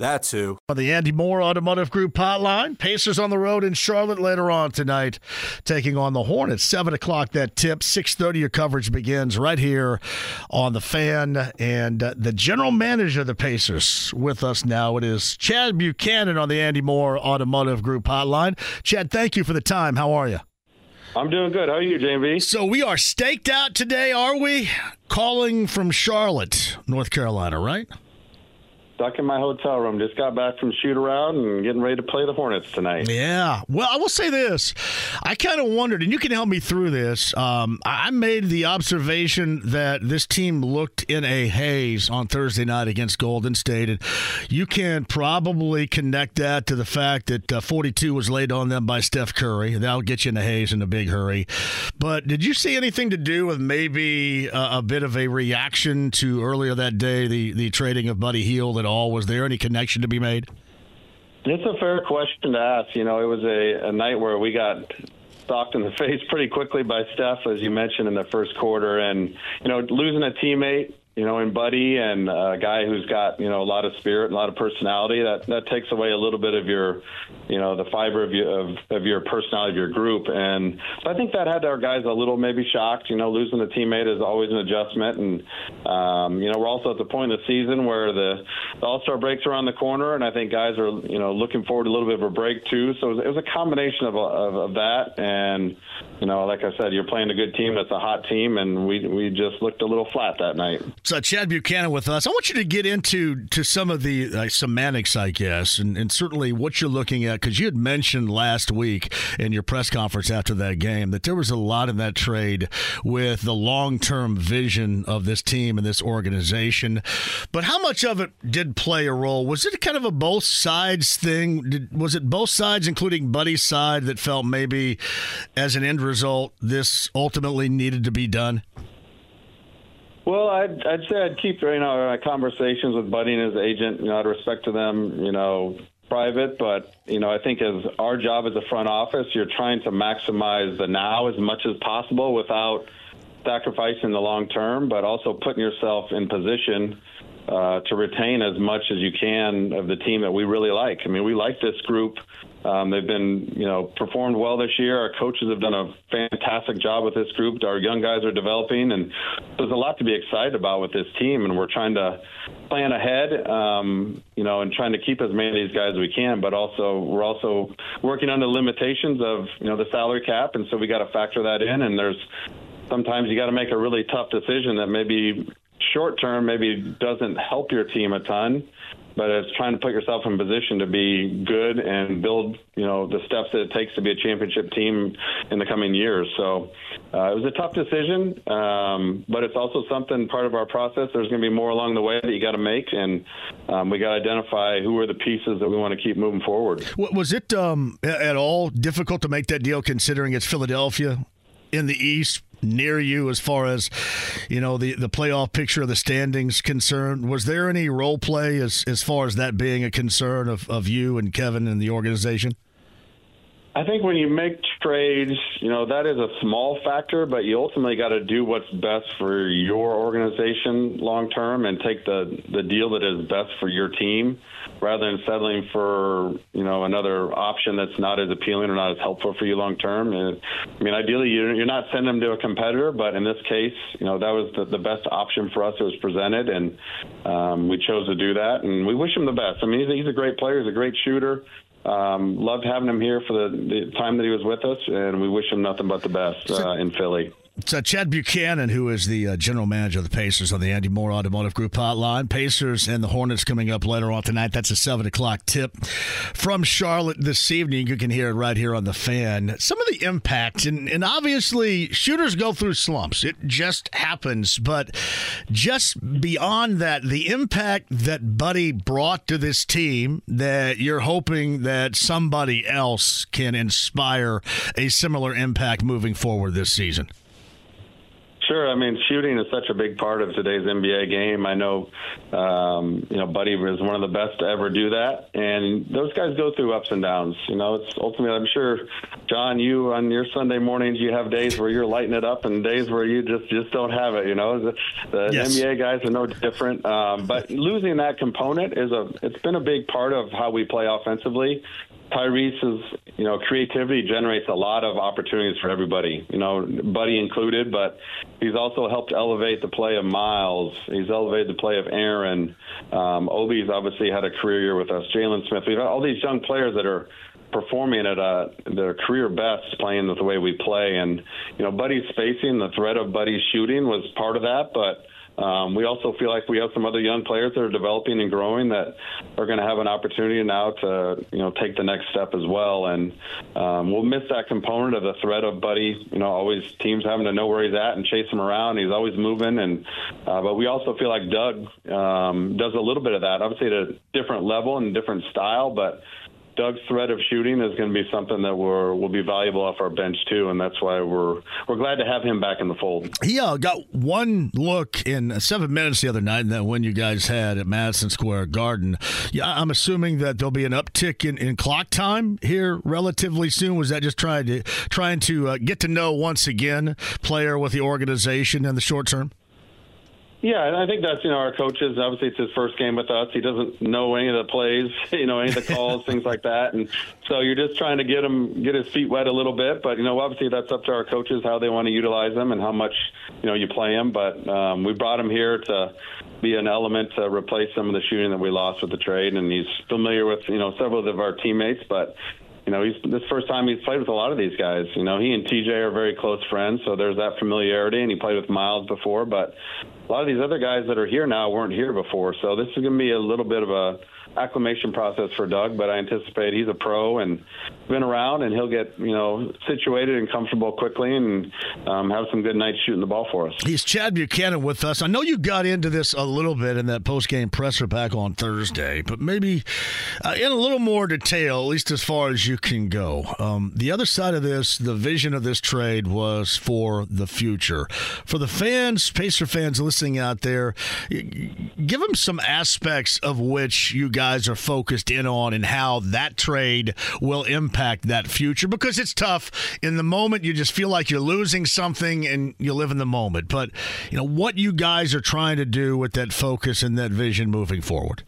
That's who. On the Andy Moore Automotive Group hotline, Pacers on the road in Charlotte later on tonight, taking on the Hornets. Seven o'clock that tip. Six thirty. Your coverage begins right here on the Fan, and uh, the general manager of the Pacers with us now. It is Chad Buchanan on the Andy Moore Automotive Group hotline. Chad, thank you for the time. How are you? I'm doing good. How are you, JMV? So we are staked out today, are we? Calling from Charlotte, North Carolina, right? Stuck in my hotel room. Just got back from shoot around and getting ready to play the Hornets tonight. Yeah. Well, I will say this. I kind of wondered, and you can help me through this. Um, I made the observation that this team looked in a haze on Thursday night against Golden State. And you can probably connect that to the fact that uh, 42 was laid on them by Steph Curry. That'll get you in a haze in a big hurry. But did you see anything to do with maybe a, a bit of a reaction to earlier that day, the, the trading of Buddy Hield that all? Was there any connection to be made? It's a fair question to ask. You know, it was a, a night where we got stalked in the face pretty quickly by Steph, as you mentioned in the first quarter, and you know, losing a teammate you know, in Buddy and a guy who's got, you know, a lot of spirit and a lot of personality, that, that takes away a little bit of your, you know, the fiber of your, of, of your personality of your group. And so I think that had our guys a little maybe shocked. You know, losing a teammate is always an adjustment. And, um, you know, we're also at the point of the season where the, the All Star breaks around the corner. And I think guys are, you know, looking forward to a little bit of a break too. So it was, it was a combination of, of, of that. And, you know, like I said, you're playing a good team that's a hot team. And we, we just looked a little flat that night. So Chad Buchanan with us. I want you to get into to some of the uh, semantics, I guess, and, and certainly what you're looking at because you had mentioned last week in your press conference after that game that there was a lot in that trade with the long-term vision of this team and this organization. But how much of it did play a role? Was it kind of a both sides thing? Did, was it both sides, including Buddy's side, that felt maybe as an end result this ultimately needed to be done? Well, I'd, I'd say I'd keep you know conversations with Buddy and his agent, you know, out of respect to them, you know, private. But you know, I think as our job as a front office, you're trying to maximize the now as much as possible without sacrificing the long term, but also putting yourself in position uh, to retain as much as you can of the team that we really like. I mean, we like this group. Um, they've been, you know, performed well this year. Our coaches have done a fantastic job with this group. Our young guys are developing, and there's a lot to be excited about with this team. And we're trying to plan ahead, um, you know, and trying to keep as many of these guys as we can. But also, we're also working on the limitations of, you know, the salary cap, and so we got to factor that in. And there's sometimes you got to make a really tough decision that maybe short term maybe doesn't help your team a ton but it's trying to put yourself in position to be good and build, you know, the steps that it takes to be a championship team in the coming years. So uh, it was a tough decision, um, but it's also something part of our process. There's going to be more along the way that you got to make, and um, we got to identify who are the pieces that we want to keep moving forward. Was it um, at all difficult to make that deal, considering it's Philadelphia in the East? near you as far as you know the the playoff picture of the standings concerned was there any role play as as far as that being a concern of, of you and Kevin and the organization I think when you make trades, you know, that is a small factor, but you ultimately got to do what's best for your organization long term and take the, the deal that is best for your team rather than settling for, you know, another option that's not as appealing or not as helpful for you long term. I mean, ideally, you're you're not sending them to a competitor, but in this case, you know, that was the, the best option for us that was presented, and um, we chose to do that. And we wish him the best. I mean, he's a, he's a great player, he's a great shooter. Um, loved having him here for the, the, time that he was with us, and we wish him nothing but the best uh, in Philly. Uh, Chad Buchanan, who is the uh, general manager of the Pacers on the Andy Moore Automotive Group hotline. Pacers and the Hornets coming up later on tonight. That's a 7 o'clock tip from Charlotte this evening. You can hear it right here on the fan. Some of the impact, and, and obviously, shooters go through slumps. It just happens. But just beyond that, the impact that Buddy brought to this team that you're hoping that somebody else can inspire a similar impact moving forward this season. Sure. I mean, shooting is such a big part of today's NBA game. I know, um, you know, Buddy was one of the best to ever do that, and those guys go through ups and downs. You know, it's ultimately. I'm sure, John, you on your Sunday mornings, you have days where you're lighting it up, and days where you just just don't have it. You know, the, the yes. NBA guys are no different. Um, but losing that component is a. It's been a big part of how we play offensively. Tyrese's, you know, creativity generates a lot of opportunities for everybody, you know, Buddy included, but he's also helped elevate the play of Miles. He's elevated the play of Aaron. Um, Obi's obviously had a career year with us. Jalen Smith. We've got all these young players that are performing at a, their career best playing the way we play. And, you know, Buddy's spacing, the threat of Buddy's shooting was part of that, but um, we also feel like we have some other young players that are developing and growing that are going to have an opportunity now to you know take the next step as well. And um, we'll miss that component of the threat of Buddy. You know, always teams having to know where he's at and chase him around. He's always moving. And uh, but we also feel like Doug um, does a little bit of that. Obviously at a different level and different style, but Doug's threat of shooting is going to be something that we're, will be valuable off our bench too, and that's why we're we're glad to have him back in the fold. He uh, got one look in seven minutes the other night, and that win you guys had at Madison Square Garden. Yeah, I'm assuming that there'll be an uptick in, in clock time here relatively soon. Was that just trying to trying to uh, get to know once again player with the organization in the short term? Yeah, and I think that's you know our coaches. Obviously, it's his first game with us. He doesn't know any of the plays, you know, any of the calls, things like that, and so you're just trying to get him get his feet wet a little bit. But you know, obviously, that's up to our coaches how they want to utilize him and how much you know you play him. But um, we brought him here to be an element to replace some of the shooting that we lost with the trade, and he's familiar with you know several of our teammates, but you know, he's this first time he's played with a lot of these guys. You know, he and TJ are very close friends, so there's that familiarity, and he played with Miles before. But a lot of these other guys that are here now weren't here before, so this is going to be a little bit of a acclimation process for Doug, but I anticipate he's a pro and been around, and he'll get you know situated and comfortable quickly, and um, have some good nights shooting the ball for us. He's Chad Buchanan with us. I know you got into this a little bit in that post game presser back on Thursday, but maybe uh, in a little more detail, at least as far as you can go. Um, the other side of this, the vision of this trade was for the future. For the fans, Pacer fans listening out there, give them some aspects of which you guys are focused in on and how that trade will impact that future because it's tough in the moment you just feel like you're losing something and you live in the moment but you know what you guys are trying to do with that focus and that vision moving forward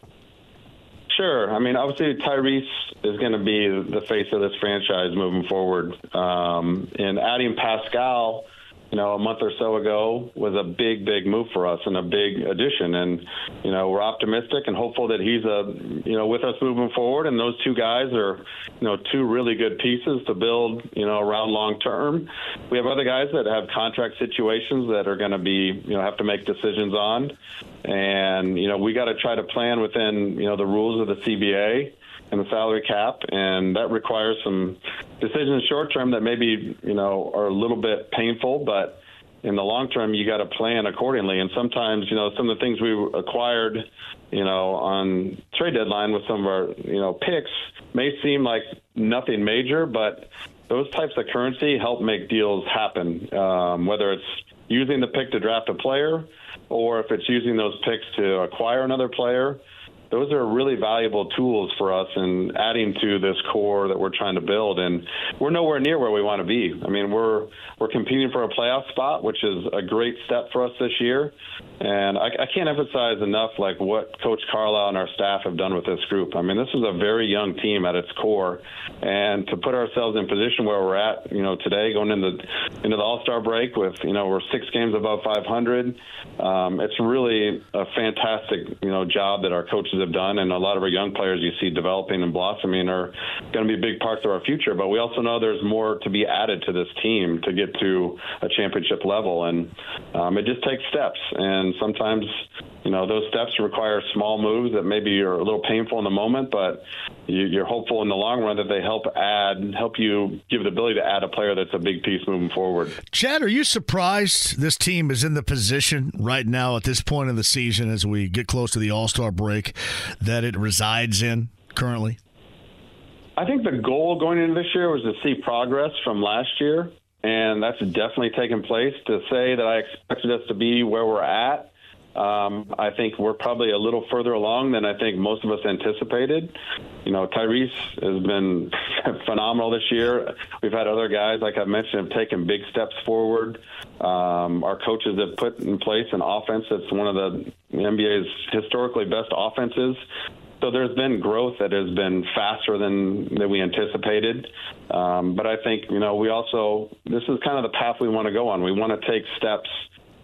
Sure. I mean, obviously, Tyrese is going to be the face of this franchise moving forward. Um, and adding Pascal you know, a month or so ago was a big, big move for us and a big addition. And, you know, we're optimistic and hopeful that he's a, you know, with us moving forward. And those two guys are, you know, two really good pieces to build, you know, around long term. We have other guys that have contract situations that are going to be, you know, have to make decisions on. And, you know, we got to try to plan within, you know, the rules of the CBA and the salary cap, and that requires some decisions short term that maybe you know are a little bit painful, but in the long term you got to plan accordingly. And sometimes you know some of the things we acquired, you know, on trade deadline with some of our you know picks may seem like nothing major, but those types of currency help make deals happen. Um, whether it's using the pick to draft a player, or if it's using those picks to acquire another player those are really valuable tools for us in adding to this core that we're trying to build. And we're nowhere near where we want to be. I mean, we're we're competing for a playoff spot, which is a great step for us this year. And I, I can't emphasize enough like what Coach Carlisle and our staff have done with this group. I mean, this is a very young team at its core, and to put ourselves in position where we're at, you know, today going into into the All Star break with you know we're six games above 500. Um, it's really a fantastic you know job that our coaches have done, and a lot of our young players you see developing and blossoming are going to be big parts of our future. But we also know there's more to be added to this team to get to a championship level, and um, it just takes steps. And sometimes you know those steps require small moves that maybe are a little painful in the moment, but you, are hopeful in the long run that they help add, help you give the ability to add a player that's a big piece moving forward. Chad, are you surprised this team is in the position right now at this point in the season, as we get close to the All Star break, that it resides in currently? I think the goal going into this year was to see progress from last year, and that's definitely taken place. To say that I expected us to be where we're at um, I think we're probably a little further along than I think most of us anticipated. You know, Tyrese has been phenomenal this year. We've had other guys, like I mentioned, have taken big steps forward. Um, our coaches have put in place an offense that's one of the NBA's historically best offenses. So there's been growth that has been faster than than we anticipated. Um, but I think you know we also this is kind of the path we want to go on. We want to take steps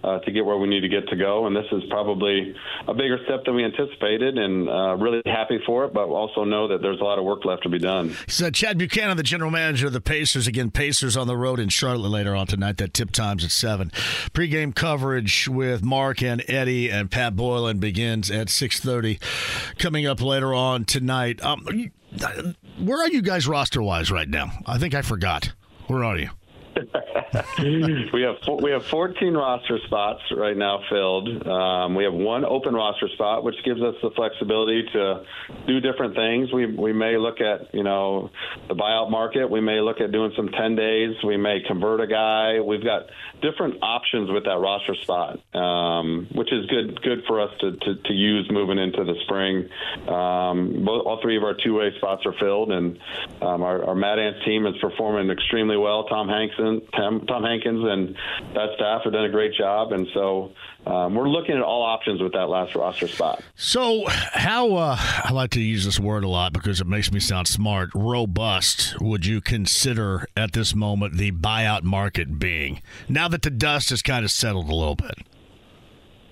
uh, to get where we need to get to go. And this is probably a bigger step than we anticipated, and uh, really happy for it. But also know that there's a lot of work left to be done. So Chad Buchanan, the general manager of the Pacers, again Pacers on the road in Charlotte later on tonight. That tip times at seven. Pre-game coverage with Mark and Eddie and Pat Boylen begins at six thirty. Coming up later on tonight. Um, where are you guys roster wise right now? I think I forgot. Where are you? we have we have 14 roster spots right now filled. Um, we have one open roster spot, which gives us the flexibility to do different things. We we may look at you know the buyout market. We may look at doing some 10 days. We may convert a guy. We've got different options with that roster spot, um, which is good good for us to, to, to use moving into the spring. Um, both, all three of our two way spots are filled, and um, our, our Mad Ants team is performing extremely well. Tom Hankson, Tom, Hankins, and that staff have done a great job, and so um, we're looking at all options with that last roster spot. So, how uh, I like to use this word a lot because it makes me sound smart. Robust would you consider at this moment the buyout market being now that the dust has kind of settled a little bit?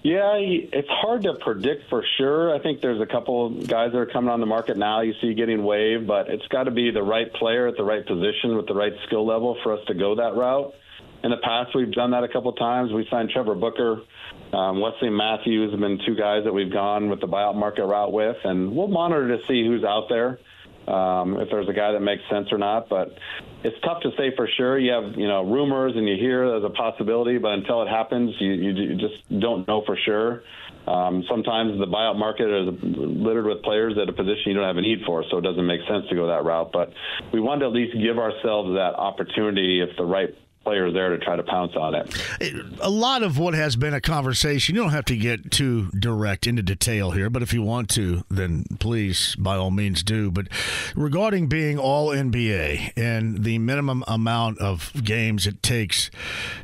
Yeah, it's hard to predict for sure. I think there's a couple guys that are coming on the market now you see getting waived, but it's got to be the right player at the right position with the right skill level for us to go that route. In the past, we've done that a couple times. We signed Trevor Booker, um, Wesley Matthews have been two guys that we've gone with the buyout market route with, and we'll monitor to see who's out there um, if there's a guy that makes sense or not. But it's tough to say for sure. You have you know rumors and you hear there's a possibility, but until it happens, you, you, you just don't know for sure. Um, sometimes the buyout market is littered with players at a position you don't have a need for, so it doesn't make sense to go that route. But we want to at least give ourselves that opportunity if the right players there to try to pounce on it. A lot of what has been a conversation, you don't have to get too direct into detail here, but if you want to, then please, by all means, do. But regarding being all NBA and the minimum amount of games it takes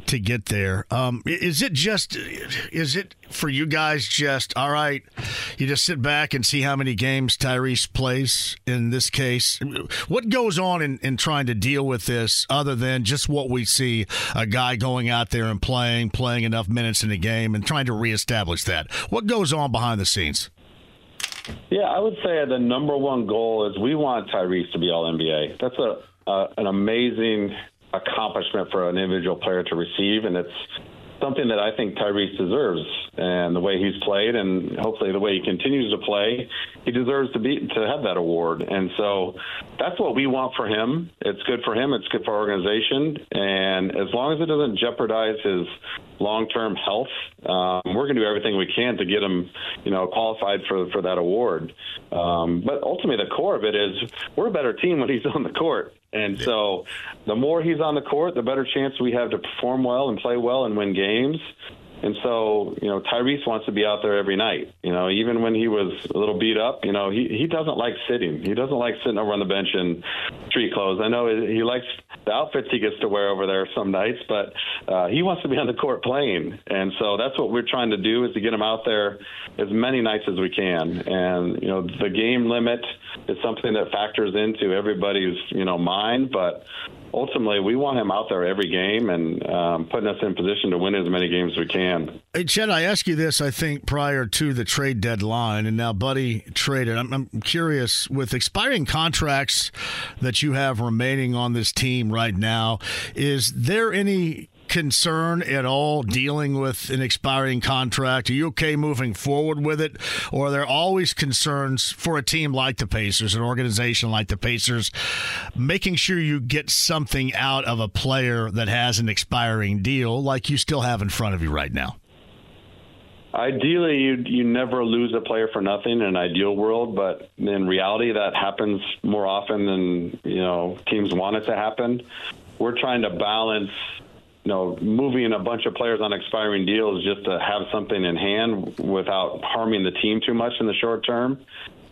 to get there, um, is it just, is it for you guys just all right you just sit back and see how many games tyrese plays in this case. What goes on in, in trying to deal with this other than just what we see a guy going out there and playing playing enough minutes in a game and trying to reestablish that? What goes on behind the scenes? Yeah i would say the number one goal is we want tyrese to be all nba that's a uh, an amazing accomplishment for an individual player to receive and it's something that I think Tyrese deserves, and the way he's played, and hopefully the way he continues to play, he deserves to be to have that award. And so that's what we want for him. It's good for him. It's good for our organization, and as long as it doesn't jeopardize his long-term health, um, we're going to do everything we can to get him, you know, qualified for for that award. Um, but ultimately, the core of it is we're a better team when he's on the court. And so the more he's on the court, the better chance we have to perform well and play well and win games. And so, you know, Tyrese wants to be out there every night. You know, even when he was a little beat up, you know, he, he doesn't like sitting. He doesn't like sitting over on the bench in street clothes. I know he likes the outfits he gets to wear over there some nights, but uh, he wants to be on the court playing. And so that's what we're trying to do is to get him out there as many nights as we can. And, you know, the game limit is something that factors into everybody's, you know, mind, but ultimately, we want him out there every game and um, putting us in position to win as many games as we can. Hey, Chet, I asked you this, I think, prior to the trade deadline, and now Buddy traded. I'm, I'm curious, with expiring contracts that you have remaining on this team right now, is there any concern at all dealing with an expiring contract? Are you okay moving forward with it? Or are there always concerns for a team like the Pacers, an organization like the Pacers, making sure you get something out of a player that has an expiring deal like you still have in front of you right now? Ideally, you you never lose a player for nothing in an ideal world, but in reality, that happens more often than you know teams want it to happen. We're trying to balance you know, moving a bunch of players on expiring deals just to have something in hand without harming the team too much in the short term.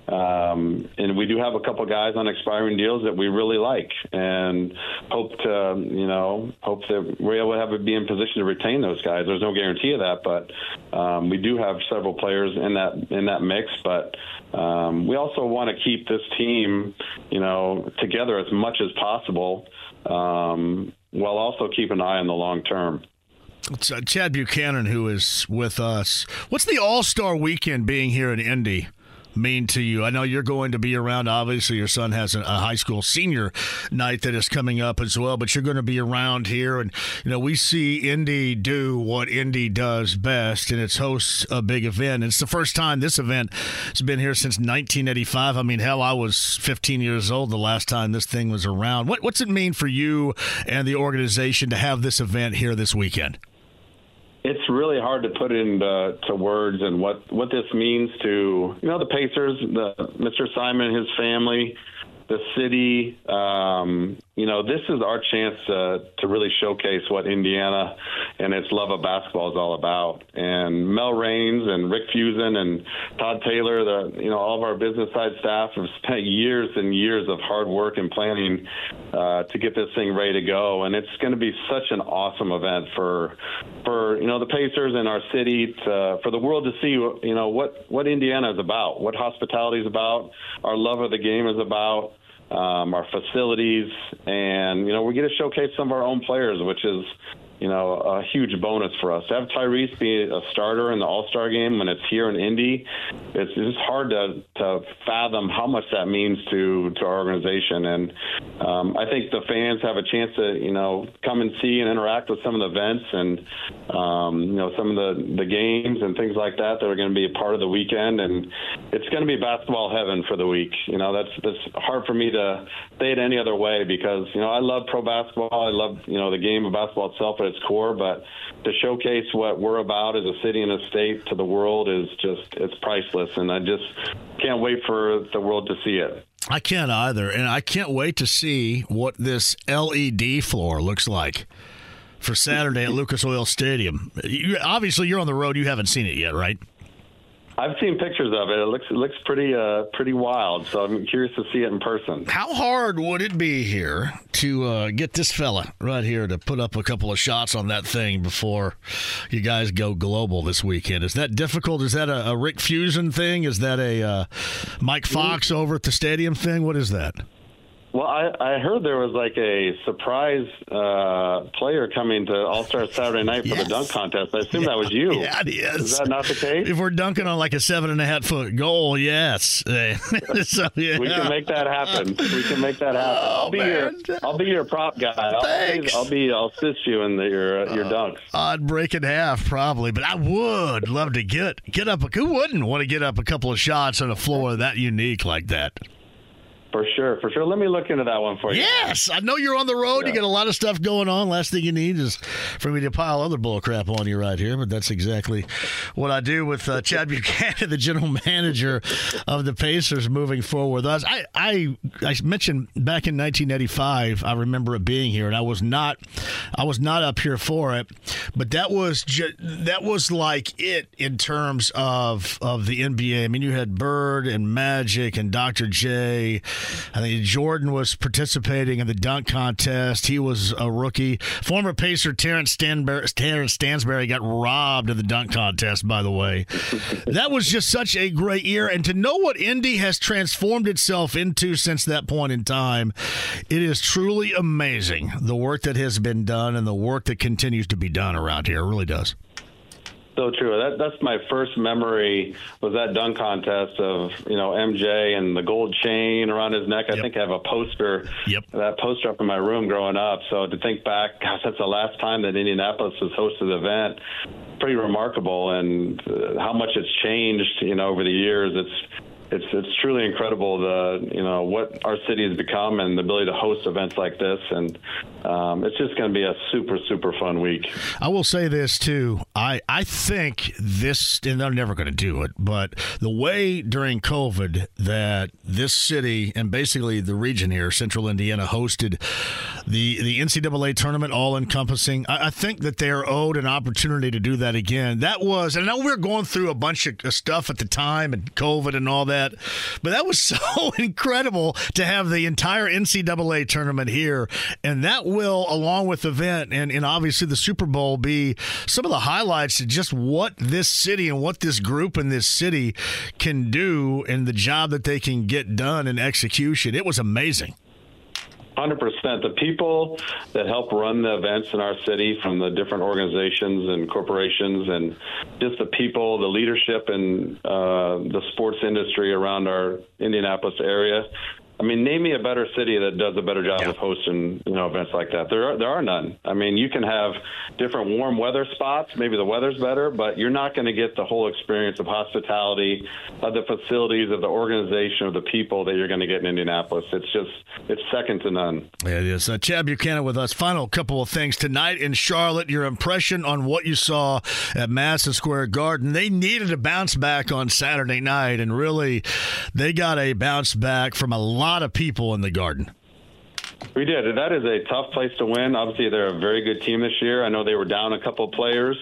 Um, and we do have a couple guys on expiring deals that we really like, and hope to, you know, hope that we're able to have be in position to retain those guys. There's no guarantee of that, but um, we do have several players in that in that mix. But um, we also want to keep this team, you know, together as much as possible. Um, while also keep an eye on the long term. It's uh, Chad Buchanan who is with us. What's the All Star weekend being here in Indy? Mean to you? I know you're going to be around. Obviously, your son has a, high school senior night that is coming up as well, but you're going to be around here. And, you know, we see Indy do what Indy does best, and it's hosts a big event. It's the first time this event has been here since 1985. I mean, hell, I was 15 years old the last time this thing was around. What, what's it mean for you and the organization to have this event here this weekend? It's really hard to put into to words and what what this means to you know the Pacers, the Mr. Simon, his family, the city. Um, you know, this is our chance to to really showcase what Indiana and its love of basketball is all about. And Mel Raines and Rick Fuson and Todd Taylor, the you know all of our business side staff have spent years and years of hard work and planning uh, to get this thing ready to go. And it's going to be such an awesome event for for you know the Pacers and our city to, for the world to see you know what what Indiana is about, what hospitality is about, our love of the game is about um, our facilities, and you know we get to showcase some of our own players, which is you know, a huge bonus for us. To have Tyrese be a starter in the All Star game when it's here in Indy, it's just hard to, to fathom how much that means to, to our organization. And um, I think the fans have a chance to, you know, come and see and interact with some of the events and, um, you know, some of the, the games and things like that that are going to be a part of the weekend. And it's going to be basketball heaven for the week. You know, that's, that's hard for me to say it any other way because, you know, I love pro basketball. I love, you know, the game of basketball itself, but its core, but to showcase what we're about as a city and a state to the world is just it's priceless, and I just can't wait for the world to see it. I can't either, and I can't wait to see what this LED floor looks like for Saturday at Lucas Oil Stadium. You, obviously, you're on the road; you haven't seen it yet, right? I've seen pictures of it. It looks it looks pretty uh, pretty wild. So I'm curious to see it in person. How hard would it be here to uh, get this fella right here to put up a couple of shots on that thing before you guys go global this weekend? Is that difficult? Is that a, a Rick Fuson thing? Is that a uh, Mike Fox over at the stadium thing? What is that? Well, I, I heard there was like a surprise uh, player coming to All Star Saturday night for yes. the dunk contest. I assume yeah, that was you. Yeah, it is. Is that not the case? If we're dunking on like a seven and a half foot goal, yes. so, yeah. We can make that happen. We can make that happen. Oh, I'll be man. your I'll be your prop guy. I'll, Thanks. I'll be I'll assist you in the, your uh, your dunks. I'd break in half probably, but I would love to get get up. Who wouldn't want to get up a couple of shots on a floor that unique like that? For sure, for sure. Let me look into that one for you. Yes, I know you're on the road. Yeah. You got a lot of stuff going on. Last thing you need is for me to pile other bull crap on you right here, but that's exactly what I do with uh, Chad Buchanan, the general manager of the Pacers, moving forward. Us, I, I, I mentioned back in 1985. I remember it being here, and I was not, I was not up here for it, but that was ju- that was like it in terms of of the NBA. I mean, you had Bird and Magic and Dr. J I think Jordan was participating in the dunk contest. He was a rookie. Former Pacer Terrence Stansbury, Terrence Stansbury got robbed in the dunk contest, by the way. that was just such a great year. And to know what Indy has transformed itself into since that point in time, it is truly amazing the work that has been done and the work that continues to be done around here. It really does so true. That that's my first memory was that dunk contest of you know MJ and the gold chain around his neck. I yep. think I have a poster. Yep. That poster up in my room growing up. So to think back, gosh, that's the last time that Indianapolis has hosted the event. Pretty remarkable, and uh, how much it's changed. You know, over the years, it's it's it's truly incredible the you know what our city has become and the ability to host events like this and um, it's just going to be a super super fun week. I will say this too. I I think this and they're never going to do it, but the way during COVID that this city and basically the region here, Central Indiana, hosted the the NCAA tournament, all encompassing. I, I think that they are owed an opportunity to do that again. That was, and I know we are going through a bunch of stuff at the time and COVID and all that that. But that was so incredible to have the entire NCAA tournament here. And that will, along with the event and, and obviously the Super Bowl, be some of the highlights to just what this city and what this group in this city can do and the job that they can get done in execution. It was amazing. Hundred percent. The people that help run the events in our city, from the different organizations and corporations, and just the people, the leadership, and uh, the sports industry around our Indianapolis area, I mean, name me a better city that does a better job yeah. of hosting you know events like that. There are there are none. I mean, you can have different warm weather spots. Maybe the weather's better, but you're not going to get the whole experience of hospitality, of the facilities, of the organization, of the people that you're going to get in Indianapolis. It's just it's second to none. Yeah, it is. Uh, Chad Buchanan with us. Final couple of things tonight in Charlotte. Your impression on what you saw at Madison Square Garden. They needed a bounce back on Saturday night, and really, they got a bounce back from a lot lot of people in the Garden. We did. That is a tough place to win. Obviously, they're a very good team this year. I know they were down a couple players,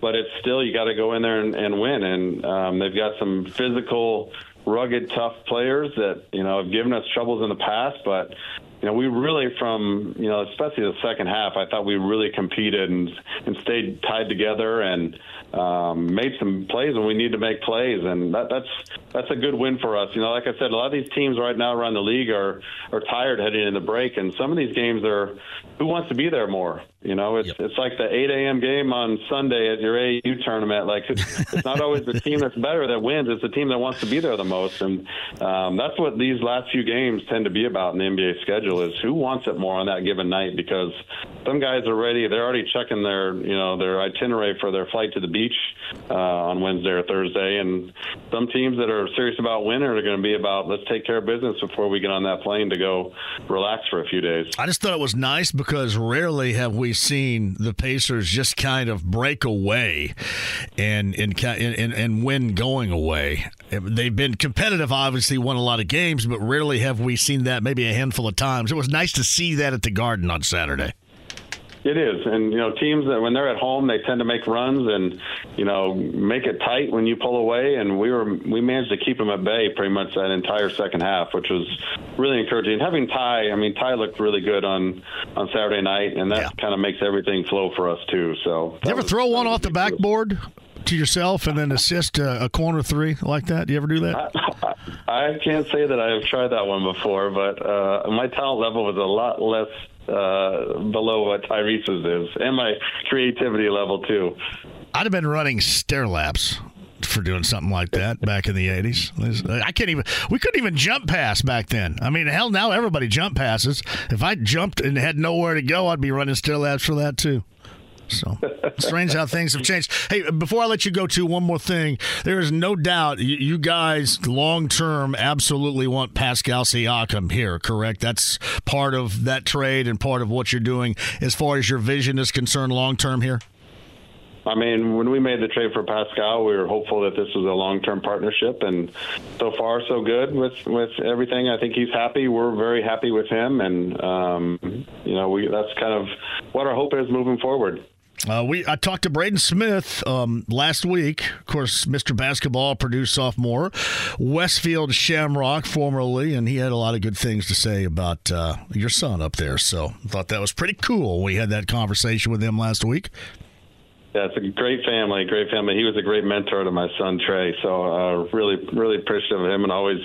but it's still you got to go in there and, and win. And um, they've got some physical, rugged, tough players that you know have given us troubles in the past. But you know, we really from you know, especially the second half, I thought we really competed and and stayed tied together and um, made some plays when we need to make plays, and that, that's that's a good win for us. You know, like I said, a lot of these teams right now around the league are are tired heading into the break, and some of these games are who wants to be there more. You know, it's yep. it's like the 8 a.m. game on Sunday at your AU tournament. Like it's not always the team that's better that wins; it's the team that wants to be there the most, and um, that's what these last few games tend to be about in the NBA schedule: is who wants it more on that given night. Because some guys are ready; they're already checking their you know their itinerary for their flight to the beach uh, on Wednesday or Thursday, and some teams that are serious about winning are going to be about let's take care of business before we get on that plane to go relax for a few days. I just thought it was nice because rarely have we seen the Pacers just kind of break away and and and, and win going away. They've been competitive, obviously, won a lot of games, but rarely have we seen that. Maybe a handful of times. It was nice to see that at the Garden on Saturday. It is, and you know, teams that when they're at home, they tend to make runs and you know make it tight when you pull away. And we were we managed to keep them at bay pretty much that entire second half, which was really encouraging. Having Ty, I mean, Ty looked really good on on Saturday night, and that yeah. kind of makes everything flow for us too. So, you ever was, throw one off the backboard? to yourself and then assist a, a, corner three like that? Do you ever do that? I, I, can't say that I've tried that one before, but uh, my talent level was a lot less uh, below what Tyrese's is, and my creativity level too. I'd have been running stair laps for doing something like that back in the 80s. I can't even, we couldn't even jump pass back then. I mean, hell, now everybody jump passes. If I jumped and had nowhere to go, I'd be running stair laps for that too. So strange how things have changed. Hey, before I let you go, to one more thing. There is no doubt you, guys long term absolutely want Pascal Siakam here. Correct? That's part of that trade and part of what you're doing as far as your vision is concerned long term here. I mean, when we made the trade for Pascal, we were hopeful that this was a long-term partnership, and so far, so good with with everything. I think he's happy. We're very happy with him, and um, you know, we that's kind of what our hope is moving forward. Uh, we I talked to Braden Smith um, last week. Of course, Mr. Basketball, Purdue sophomore, Westfield Shamrock formerly, and he had a lot of good things to say about uh, your son up there. So I thought that was pretty cool. We had that conversation with him last week. Yeah, it's a great family, great family. He was a great mentor to my son Trey, so uh, really, really appreciative of him and always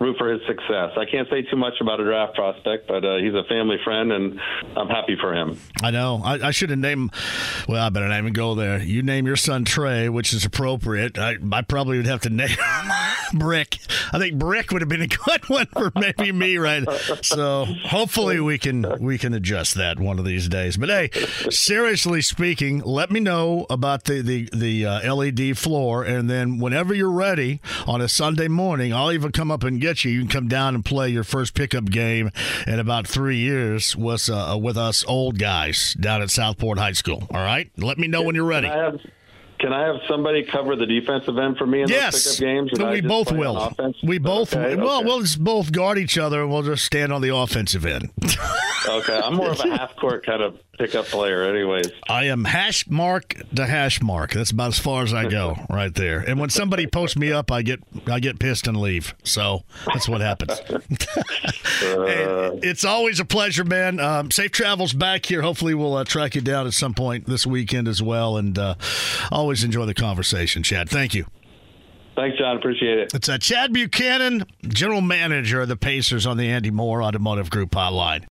root for his success. I can't say too much about a draft prospect, but uh, he's a family friend, and I'm happy for him. I know. I, I should have named. Well, I better not even go there. You name your son Trey, which is appropriate. I, I probably would have to name Brick. I think Brick would have been a good one for maybe me, right? So hopefully we can we can adjust that one of these days. But hey, seriously speaking, let me know about the the the uh, LED floor, and then whenever you're ready on a Sunday morning, I'll even come up and get you. You can come down and play your first pickup game in about three years with uh, with us old guys down at Southport High School. All right, let me know when you're ready. Can I have somebody cover the defensive end for me in yes. those pickup games? we both will. We both. Okay, well, okay. we'll just both guard each other, and we'll just stand on the offensive end. okay, I'm more of a half court kind of pickup player, anyways. I am hash mark to hash mark. That's about as far as I go, right there. And when somebody posts me up, I get I get pissed and leave. So that's what happens. uh, it's always a pleasure, man. Um, safe travels back here. Hopefully, we'll uh, track you down at some point this weekend as well. And uh, always enjoy the conversation, Chad. Thank you. Thanks, John. Appreciate it. It's uh, Chad Buchanan, General Manager of the Pacers on the Andy Moore Automotive Group hotline.